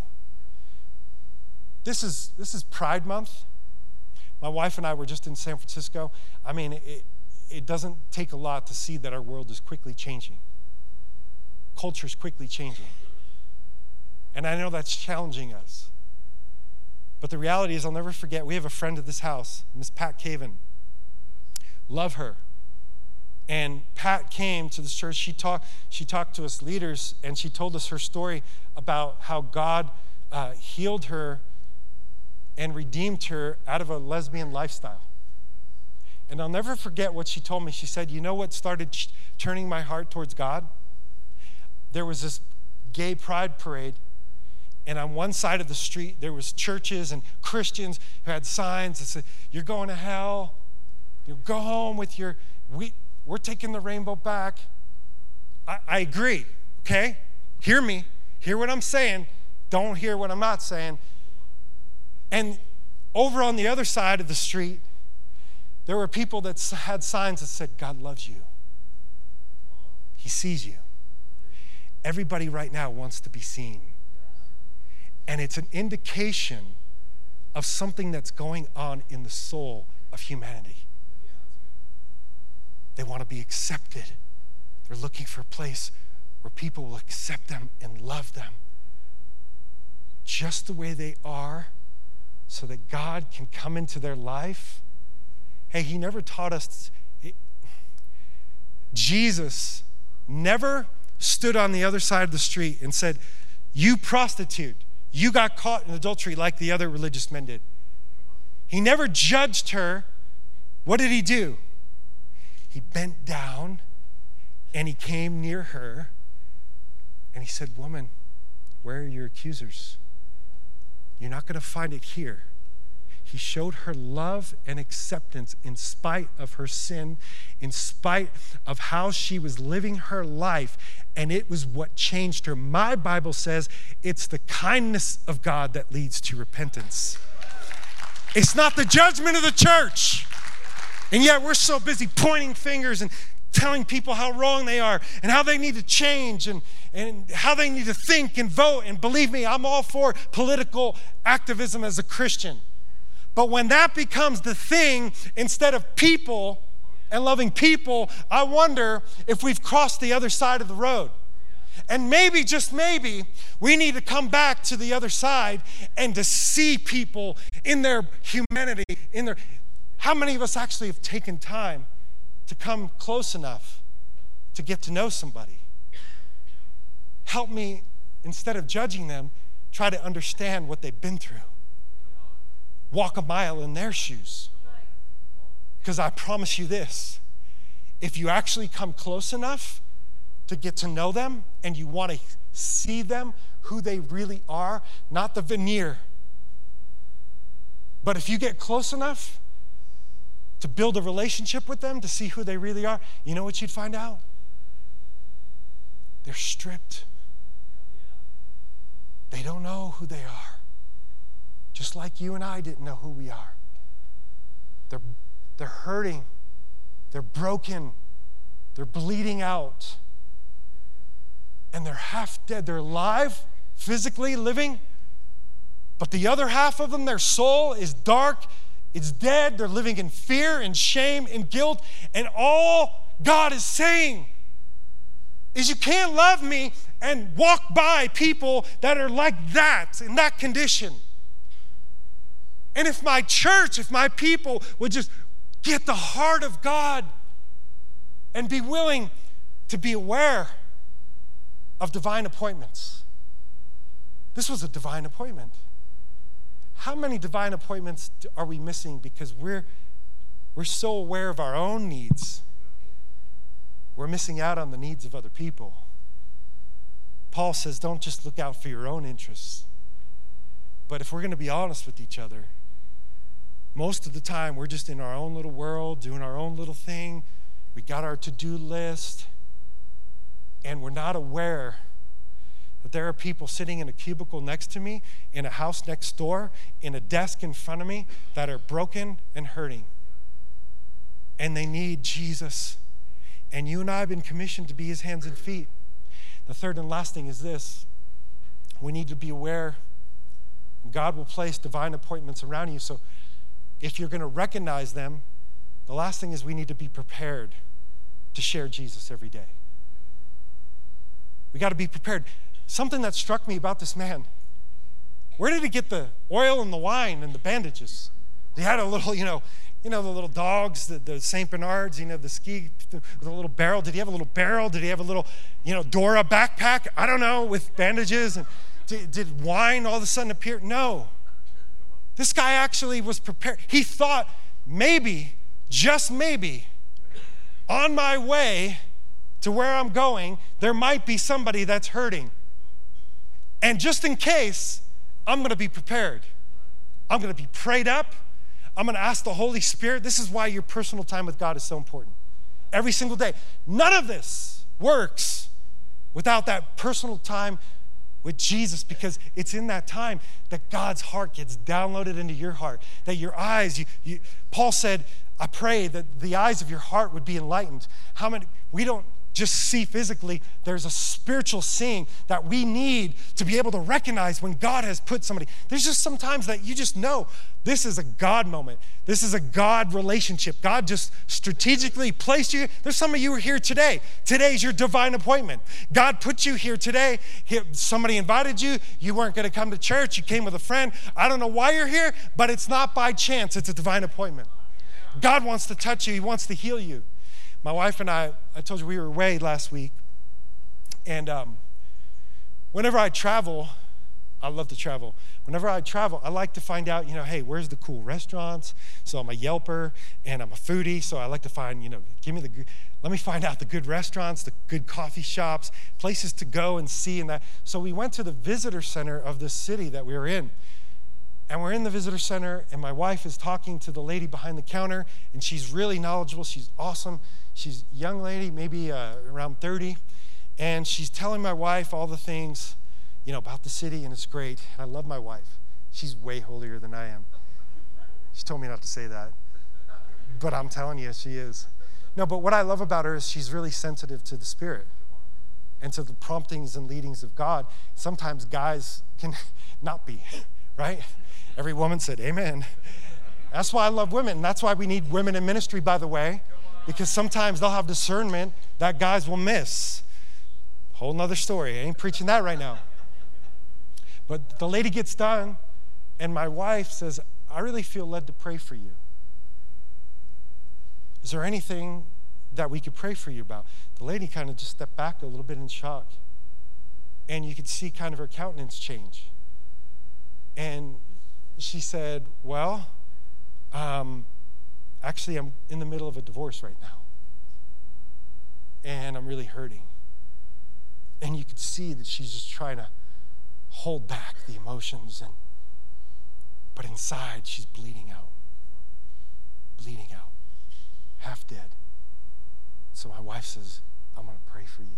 This is this is Pride Month. My wife and I were just in San Francisco. I mean, it, it doesn't take a lot to see that our world is quickly changing. Culture is quickly changing. And I know that's challenging us. But the reality is, I'll never forget, we have a friend at this house, Miss Pat Caven. Love her. And Pat came to this church. She talked, she talked to us leaders, and she told us her story about how God uh, healed her and redeemed her out of a lesbian lifestyle. And I'll never forget what she told me. She said, You know what started ch- turning my heart towards God? There was this gay pride parade, and on one side of the street there was churches and christians who had signs that said you're going to hell you go home with your we, we're taking the rainbow back. I, I agree okay? Hear me hear what i'm saying don't hear what i'm not saying. And over on the other side of the street there were people that had signs that said god loves you. He sees you. Everybody right now wants to be seen. And it's an indication of something that's going on in the soul of humanity. They want to be accepted. They're looking for a place where people will accept them and love them just the way they are so that God can come into their life. Hey, He never taught us. Jesus never stood on the other side of the street and said, You prostitute, you got caught in adultery like the other religious men did. He never judged her. What did he do? He bent down and he came near her and he said, Woman, where are your accusers? You're not going to find it here. He showed her love and acceptance in spite of her sin, in spite of how she was living her life, and it was what changed her. My Bible says it's the kindness of God that leads to repentance. It's not the judgment of the church. And yet we're so busy pointing fingers and telling people how wrong they are and how they need to change and, and how they need to think and vote. And believe me, I'm all for political activism as a Christian. But when that becomes the thing instead of people and loving people, I wonder if we've crossed the other side of the road. And maybe, just maybe, we need to come back to the other side and to see people in their humanity, in their. How many of us actually have taken time to come close enough to get to know somebody? Help me, instead of judging them, try to understand what they've been through walk a mile in their shoes. Because I promise you this if you actually come close enough to get to know them and you want to see them, who they really are, not the veneer, but if you get close enough to build a relationship with them, to see who they really are, you know what you'd find out? They're stripped. They don't know who they are just like you and I didn't know who we are. They're, they're hurting, they're broken, they're bleeding out, and they're half dead. They're alive, physically living, but the other half of them, their soul is dark, it's dead. They're living in fear and shame and guilt, and all God is saying is you can't love me and walk by people that are like that in that condition. And if my church, if my people would just get the heart of God and be willing to be aware of divine appointments. This was a divine appointment. How many divine appointments are we missing because we're, we're so aware of our own needs? We're missing out on the needs of other people. Paul says, don't just look out for your own interests. But if we're going to be honest with each other, most of the time, we're just in our own little world, doing our own little thing. We got our to do list, and we're not aware that there are people sitting in a cubicle next to me, in a house next door, in a desk in front of me that are broken and hurting. And they need Jesus. And you and I have been commissioned to be his hands and feet. The third and last thing is this we need to be aware God will place divine appointments around you. So if you're going to recognize them, the last thing is we need to be prepared to share Jesus every day. We got to be prepared. Something that struck me about this man where did he get the oil and the wine and the bandages? He had a little, you know, you know, the little dogs, the, the St. Bernards, you know, the ski, the, the little barrel. Did he have a little barrel? Did he have a little, you know, Dora backpack? I don't know, with bandages. And did, did wine all of a sudden appear? No. This guy actually was prepared. He thought maybe, just maybe, on my way to where I'm going, there might be somebody that's hurting. And just in case, I'm going to be prepared. I'm going to be prayed up. I'm going to ask the Holy Spirit. This is why your personal time with God is so important. Every single day. None of this works without that personal time with Jesus because it's in that time that God's heart gets downloaded into your heart. That your eyes, you, you, Paul said, I pray that the eyes of your heart would be enlightened. How many, we don't just see physically, there's a spiritual seeing that we need to be able to recognize when God has put somebody. There's just sometimes that you just know this is a God moment. This is a God relationship. God just strategically placed you. There's some of you are here today. Today's your divine appointment. God put you here today. Somebody invited you. You weren't going to come to church. You came with a friend. I don't know why you're here, but it's not by chance. It's a divine appointment. God wants to touch you. He wants to heal you. My wife and I, I told you we were away last week. And um, whenever I travel, I love to travel. Whenever I travel, I like to find out, you know, hey, where's the cool restaurants? So I'm a Yelper and I'm a foodie, so I like to find, you know, give me the, let me find out the good restaurants, the good coffee shops, places to go and see and that. So we went to the visitor center of the city that we were in. And we're in the visitor center, and my wife is talking to the lady behind the counter, and she's really knowledgeable. She's awesome. She's a young lady, maybe uh, around 30, and she's telling my wife all the things, you know, about the city, and it's great. And I love my wife. She's way holier than I am. She told me not to say that, but I'm telling you, she is. No, but what I love about her is she's really sensitive to the Spirit and to the promptings and leadings of God. Sometimes guys can [LAUGHS] not be, right? Every woman said, Amen. That's why I love women. That's why we need women in ministry, by the way because sometimes they'll have discernment that guys will miss. Whole nother story. I ain't preaching that right now. But the lady gets done, and my wife says, I really feel led to pray for you. Is there anything that we could pray for you about? The lady kind of just stepped back a little bit in shock. And you could see kind of her countenance change. And she said, Well, um, Actually, I'm in the middle of a divorce right now. And I'm really hurting. And you could see that she's just trying to hold back the emotions and but inside she's bleeding out. Bleeding out. Half dead. So my wife says, I'm going to pray for you.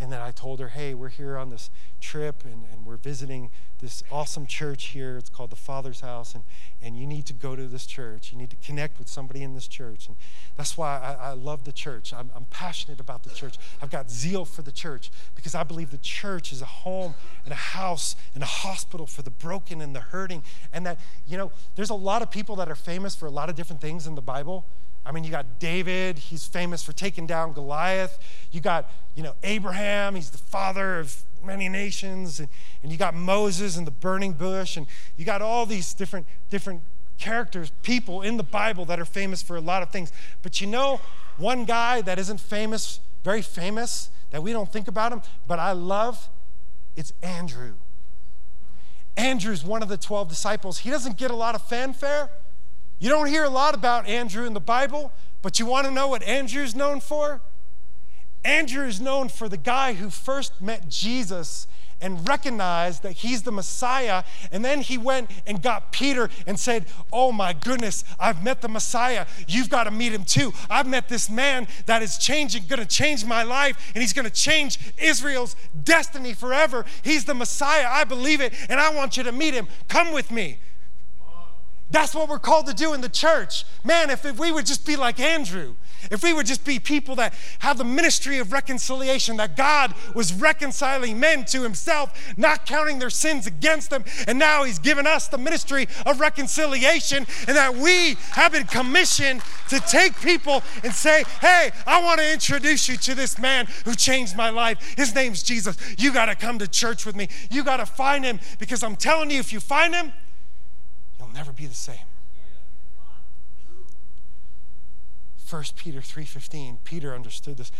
And then I told her, hey, we're here on this trip and, and we're visiting this awesome church here. It's called the Father's House. And, and you need to go to this church. You need to connect with somebody in this church. And that's why I, I love the church. I'm, I'm passionate about the church. I've got zeal for the church because I believe the church is a home and a house and a hospital for the broken and the hurting. And that, you know, there's a lot of people that are famous for a lot of different things in the Bible. I mean, you got David, he's famous for taking down Goliath. You got, you know, Abraham, he's the father of many nations. And, and you got Moses and the burning bush. And you got all these different, different characters, people in the Bible that are famous for a lot of things. But you know, one guy that isn't famous, very famous, that we don't think about him, but I love, it's Andrew. Andrew's one of the 12 disciples. He doesn't get a lot of fanfare you don't hear a lot about Andrew in the Bible, but you want to know what Andrew's known for? Andrew is known for the guy who first met Jesus and recognized that he's the Messiah. And then he went and got Peter and said, Oh my goodness, I've met the Messiah. You've got to meet him too. I've met this man that is changing, going to change my life, and he's going to change Israel's destiny forever. He's the Messiah. I believe it, and I want you to meet him. Come with me. That's what we're called to do in the church. Man, if, if we would just be like Andrew, if we would just be people that have the ministry of reconciliation, that God was reconciling men to himself, not counting their sins against them, and now he's given us the ministry of reconciliation, and that we have been commissioned to take people and say, Hey, I want to introduce you to this man who changed my life. His name's Jesus. You got to come to church with me. You got to find him because I'm telling you, if you find him, you'll never be the same. 1 Peter 3:15, Peter understood this.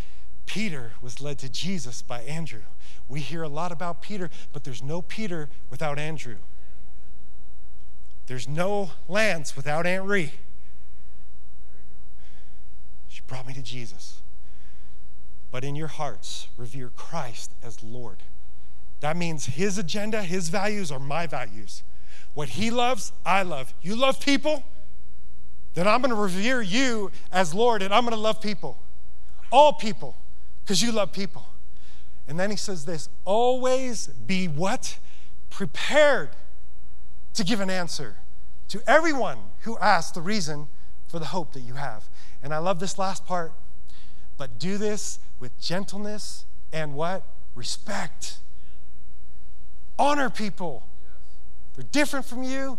Peter was led to Jesus by Andrew. We hear a lot about Peter, but there's no Peter without Andrew. There's no Lance without Aunt Ree. She brought me to Jesus. But in your hearts, revere Christ as Lord. That means his agenda, his values are my values. What he loves, I love. You love people? Then I'm going to revere you as Lord and I'm going to love people. All people, because you love people. And then he says this always be what? Prepared to give an answer to everyone who asks the reason for the hope that you have. And I love this last part, but do this with gentleness and what? Respect. Honor people. They're different from you,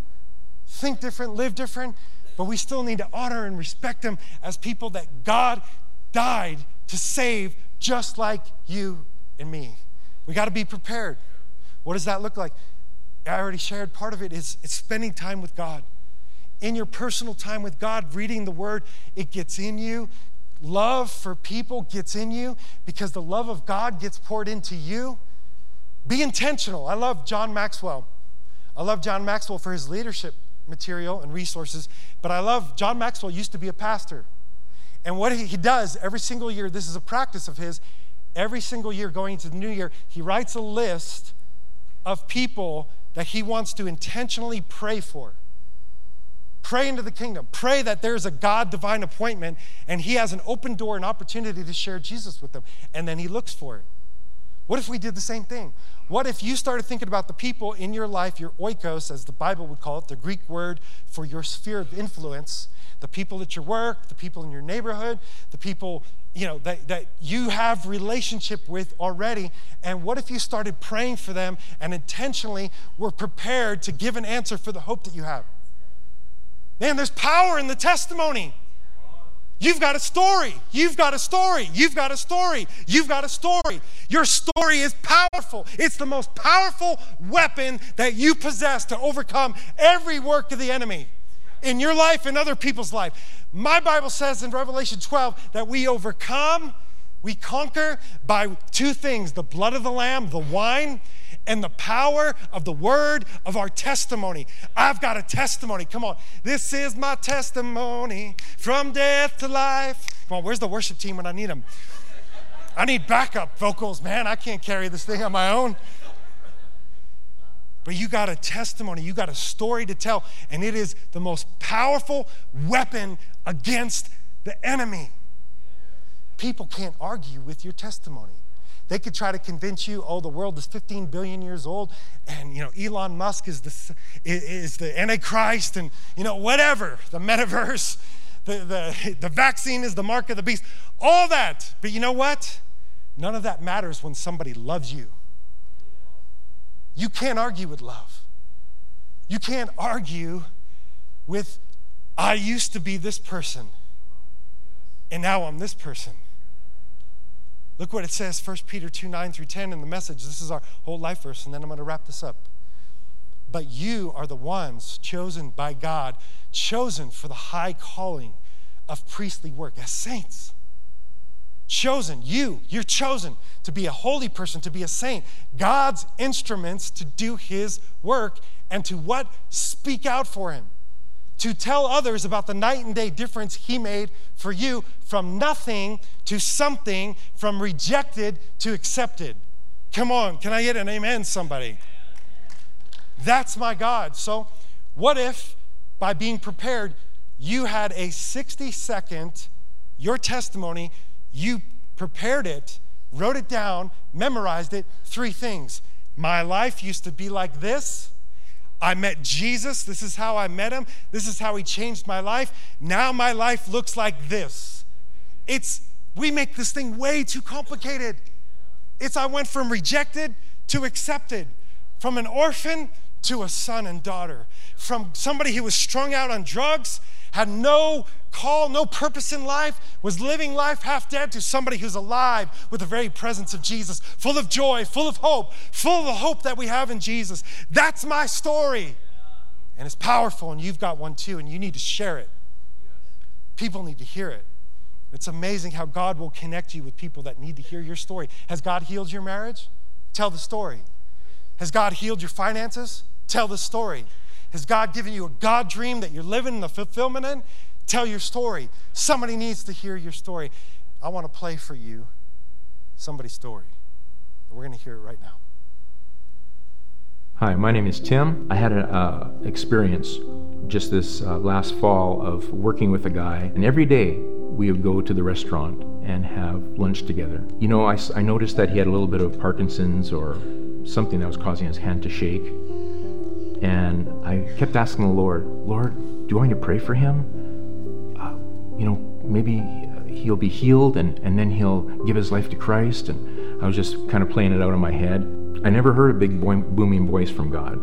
think different, live different, but we still need to honor and respect them as people that God died to save, just like you and me. We got to be prepared. What does that look like? I already shared part of it is it's spending time with God. In your personal time with God, reading the word, it gets in you. Love for people gets in you because the love of God gets poured into you. Be intentional. I love John Maxwell. I love John Maxwell for his leadership material and resources, but I love John Maxwell used to be a pastor. And what he does every single year, this is a practice of his, every single year going into the new year, he writes a list of people that he wants to intentionally pray for. Pray into the kingdom. Pray that there's a God divine appointment and he has an open door and opportunity to share Jesus with them. And then he looks for it. What if we did the same thing? What if you started thinking about the people in your life, your oikos, as the Bible would call it, the Greek word for your sphere of influence, the people at your work, the people in your neighborhood, the people you know that, that you have relationship with already. And what if you started praying for them and intentionally were prepared to give an answer for the hope that you have? Man there's power in the testimony You've got a story. You've got a story. You've got a story. You've got a story. Your story is powerful. It's the most powerful weapon that you possess to overcome every work of the enemy in your life and other people's life. My Bible says in Revelation 12 that we overcome, we conquer by two things the blood of the Lamb, the wine, and the power of the word of our testimony. I've got a testimony. Come on. This is my testimony from death to life. Come on, where's the worship team when I need them? I need backup vocals, man. I can't carry this thing on my own. But you got a testimony, you got a story to tell, and it is the most powerful weapon against the enemy. People can't argue with your testimony. They could try to convince you, oh, the world is 15 billion years old, and you know Elon Musk is the is the Antichrist, and you know whatever the metaverse, the the the vaccine is the mark of the beast, all that. But you know what? None of that matters when somebody loves you. You can't argue with love. You can't argue with I used to be this person, and now I'm this person. Look what it says, 1 Peter 2 9 through 10 in the message. This is our whole life verse, and then I'm going to wrap this up. But you are the ones chosen by God, chosen for the high calling of priestly work as saints. Chosen, you, you're chosen to be a holy person, to be a saint, God's instruments to do his work and to what? Speak out for him to tell others about the night and day difference He made for you from nothing to something, from rejected to accepted. Come on, can I get an amen, somebody? That's my God. So, what if by being prepared, you had a 60 second, your testimony, you prepared it, wrote it down, memorized it, three things. My life used to be like this. I met Jesus. This is how I met him. This is how he changed my life. Now my life looks like this. It's, we make this thing way too complicated. It's, I went from rejected to accepted, from an orphan to a son and daughter, from somebody who was strung out on drugs had no call, no purpose in life, was living life half dead to somebody who's alive with the very presence of Jesus, full of joy, full of hope, full of the hope that we have in Jesus. That's my story. And it's powerful, and you've got one too, and you need to share it. People need to hear it. It's amazing how God will connect you with people that need to hear your story. Has God healed your marriage? Tell the story. Has God healed your finances? Tell the story. Has God given you a God dream that you're living in the fulfillment in? Tell your story. Somebody needs to hear your story. I want to play for you somebody's story. We're going to hear it right now. Hi, my name is Tim. I had an uh, experience just this uh, last fall of working with a guy, and every day we would go to the restaurant and have lunch together. You know, I, I noticed that he had a little bit of Parkinson's or something that was causing his hand to shake. And I kept asking the Lord, Lord, do you want me to pray for him? Uh, you know, maybe he'll be healed and, and then he'll give his life to Christ. And I was just kind of playing it out in my head. I never heard a big booming voice from God.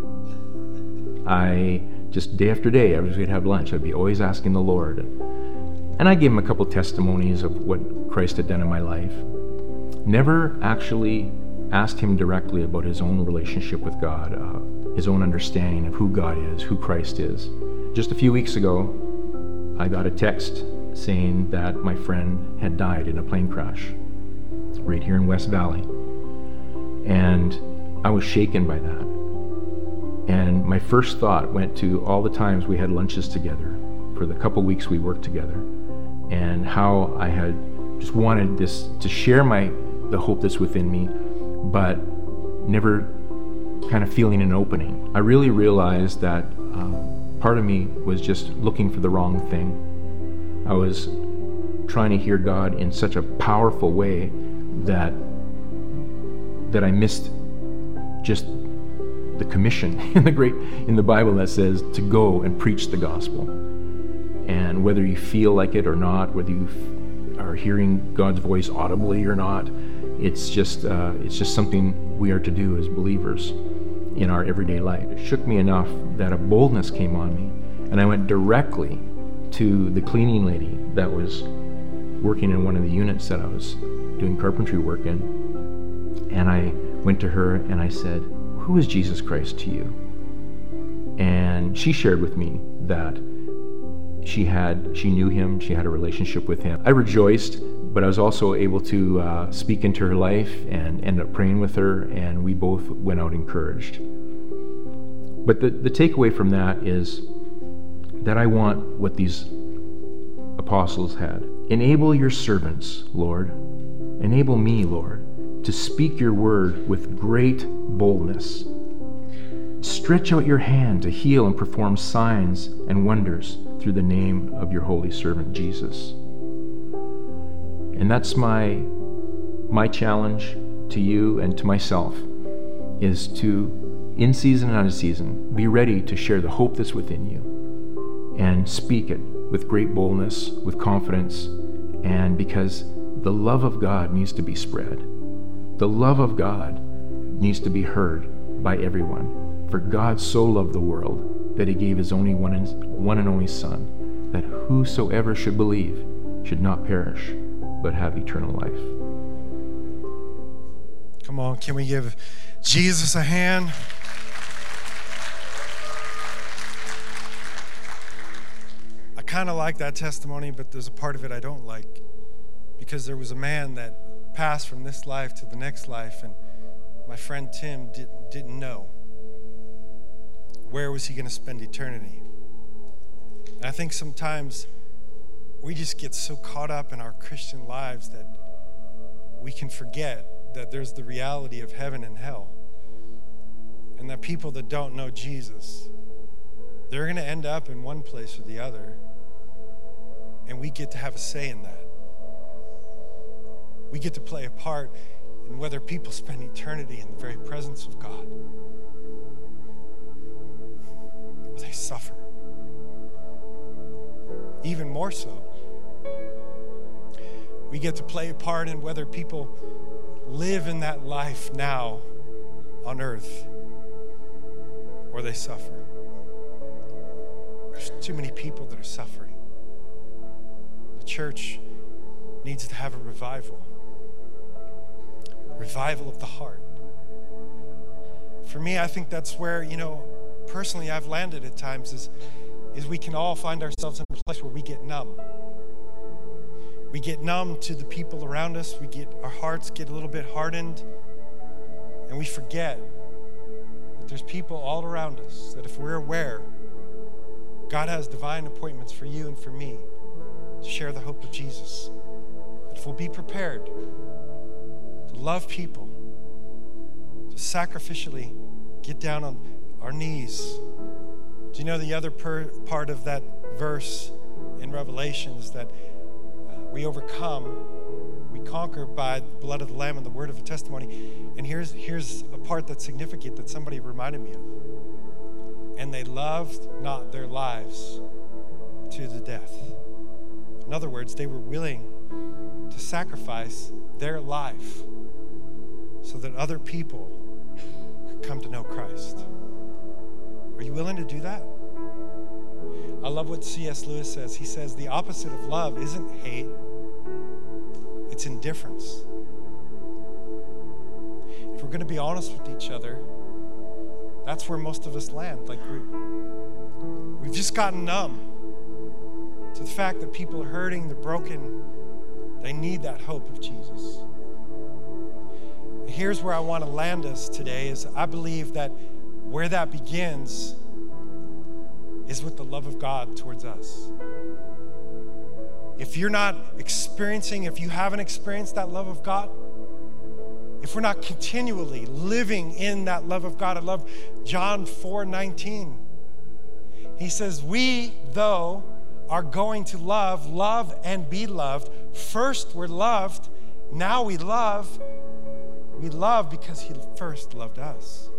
I just day after day, I was going to have lunch. I'd be always asking the Lord. And I gave him a couple testimonies of what Christ had done in my life. Never actually asked him directly about his own relationship with God, uh, his own understanding of who God is, who Christ is. Just a few weeks ago, I got a text saying that my friend had died in a plane crash right here in West Valley. And I was shaken by that. And my first thought went to all the times we had lunches together for the couple weeks we worked together and how I had just wanted this to share my the hope that's within me, but never kind of feeling an opening. I really realized that um, part of me was just looking for the wrong thing. I was trying to hear God in such a powerful way that that I missed just the commission [LAUGHS] in the great in the Bible that says to go and preach the gospel. And whether you feel like it or not, whether you are hearing God's voice audibly or not, it's just uh, it's just something we are to do as believers in our everyday life. It shook me enough that a boldness came on me, and I went directly to the cleaning lady that was working in one of the units that I was doing carpentry work in, and I went to her and I said, "Who is Jesus Christ to you?" And she shared with me that she had she knew him she had a relationship with him i rejoiced but i was also able to uh, speak into her life and end up praying with her and we both went out encouraged. But the, the takeaway from that is that i want what these apostles had. Enable your servants lord. Enable me lord to speak your word with great boldness. Stretch out your hand to heal and perform signs and wonders through the name of your holy servant Jesus. And that's my my challenge to you and to myself is to in season and out of season be ready to share the hope that's within you and speak it with great boldness, with confidence, and because the love of God needs to be spread. The love of God needs to be heard by everyone. For God so loved the world that he gave his only one and, one and only Son, that whosoever should believe should not perish, but have eternal life. Come on, can we give Jesus a hand? I kind of like that testimony, but there's a part of it I don't like because there was a man that passed from this life to the next life, and my friend Tim didn't, didn't know where was he going to spend eternity? And I think sometimes we just get so caught up in our Christian lives that we can forget that there's the reality of heaven and hell. And that people that don't know Jesus, they're going to end up in one place or the other. And we get to have a say in that. We get to play a part in whether people spend eternity in the very presence of God. or they suffer. Even more so, we get to play a part in whether people live in that life now on earth or they suffer. There's too many people that are suffering. The church needs to have a revival revival of the heart. For me, I think that's where, you know, personally I've landed at times is, is we can all find ourselves in place where we get numb. We get numb to the people around us. We get our hearts get a little bit hardened, and we forget that there's people all around us that if we're aware, God has divine appointments for you and for me to share the hope of Jesus. That if we'll be prepared to love people, to sacrificially get down on our knees. Do you know the other per- part of that verse in Revelation is that uh, we overcome, we conquer by the blood of the Lamb and the word of the testimony. And here's, here's a part that's significant that somebody reminded me of. And they loved not their lives to the death. In other words, they were willing to sacrifice their life so that other people could come to know Christ. Are you willing to do that? I love what C.S. Lewis says. He says the opposite of love isn't hate, it's indifference. If we're going to be honest with each other, that's where most of us land. Like we, we've just gotten numb to the fact that people are hurting, they're broken, they need that hope of Jesus. And here's where I want to land us today is I believe that where that begins is with the love of God towards us. If you're not experiencing, if you haven't experienced that love of God, if we're not continually living in that love of God, I love John 4 19. He says, We, though, are going to love, love and be loved. First, we're loved. Now we love. We love because He first loved us.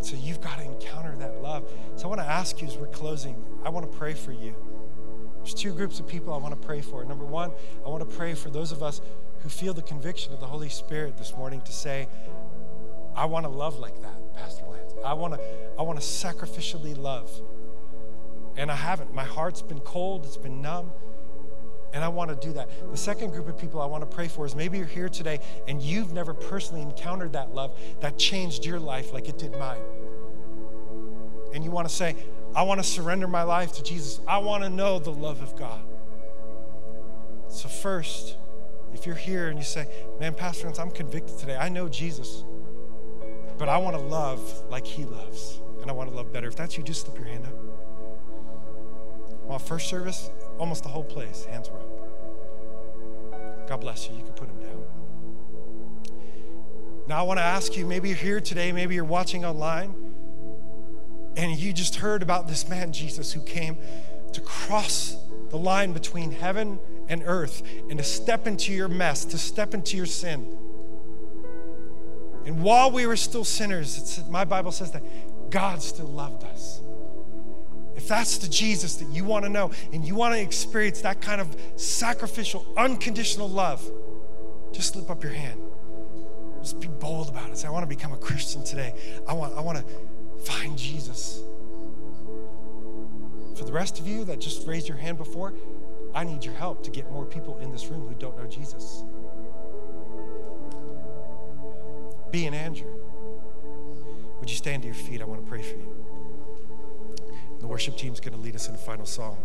So you've got to encounter that love. So I want to ask you as we're closing, I want to pray for you. There's two groups of people I want to pray for. Number one, I want to pray for those of us who feel the conviction of the Holy Spirit this morning to say, I want to love like that, Pastor Lance. I want to, I want to sacrificially love. And I haven't. My heart's been cold, it's been numb. And I want to do that. The second group of people I want to pray for is maybe you're here today and you've never personally encountered that love that changed your life like it did mine. And you want to say, I want to surrender my life to Jesus. I want to know the love of God. So, first, if you're here and you say, Man, Pastor Lance, I'm convicted today. I know Jesus, but I want to love like he loves, and I want to love better. If that's you, just slip your hand up. Well, first service, almost the whole place, hands were up. God bless you. You can put them down. Now, I want to ask you maybe you're here today, maybe you're watching online, and you just heard about this man, Jesus, who came to cross the line between heaven and earth and to step into your mess, to step into your sin. And while we were still sinners, my Bible says that God still loved us. If that's the Jesus that you want to know and you want to experience that kind of sacrificial, unconditional love, just slip up your hand. Just be bold about it. Say, I want to become a Christian today. I want, I want to find Jesus. For the rest of you that just raised your hand before, I need your help to get more people in this room who don't know Jesus. Be an Andrew, would you stand to your feet? I want to pray for you. The worship team's going to lead us in a final song.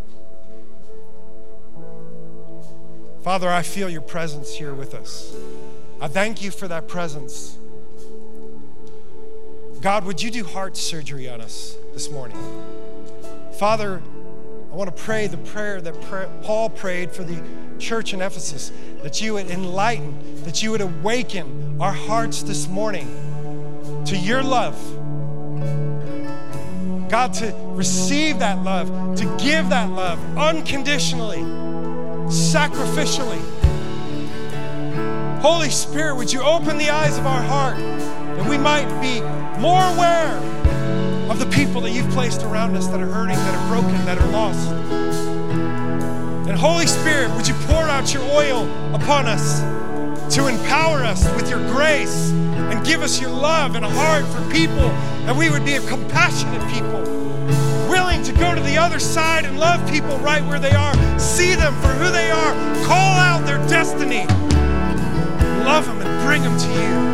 Father, I feel your presence here with us. I thank you for that presence. God, would you do heart surgery on us this morning? Father, I want to pray the prayer that Paul prayed for the church in Ephesus that you would enlighten, that you would awaken our hearts this morning to your love God, to receive that love, to give that love unconditionally, sacrificially. Holy Spirit, would you open the eyes of our heart that we might be more aware of the people that you've placed around us that are hurting, that are broken, that are lost. And Holy Spirit, would you pour out your oil upon us to empower us with your grace and give us your love and a heart for people, that we would be a compassionate people, willing to go to the other side and love people right where they are, see them for who they are, call out their destiny, love them and bring them to you.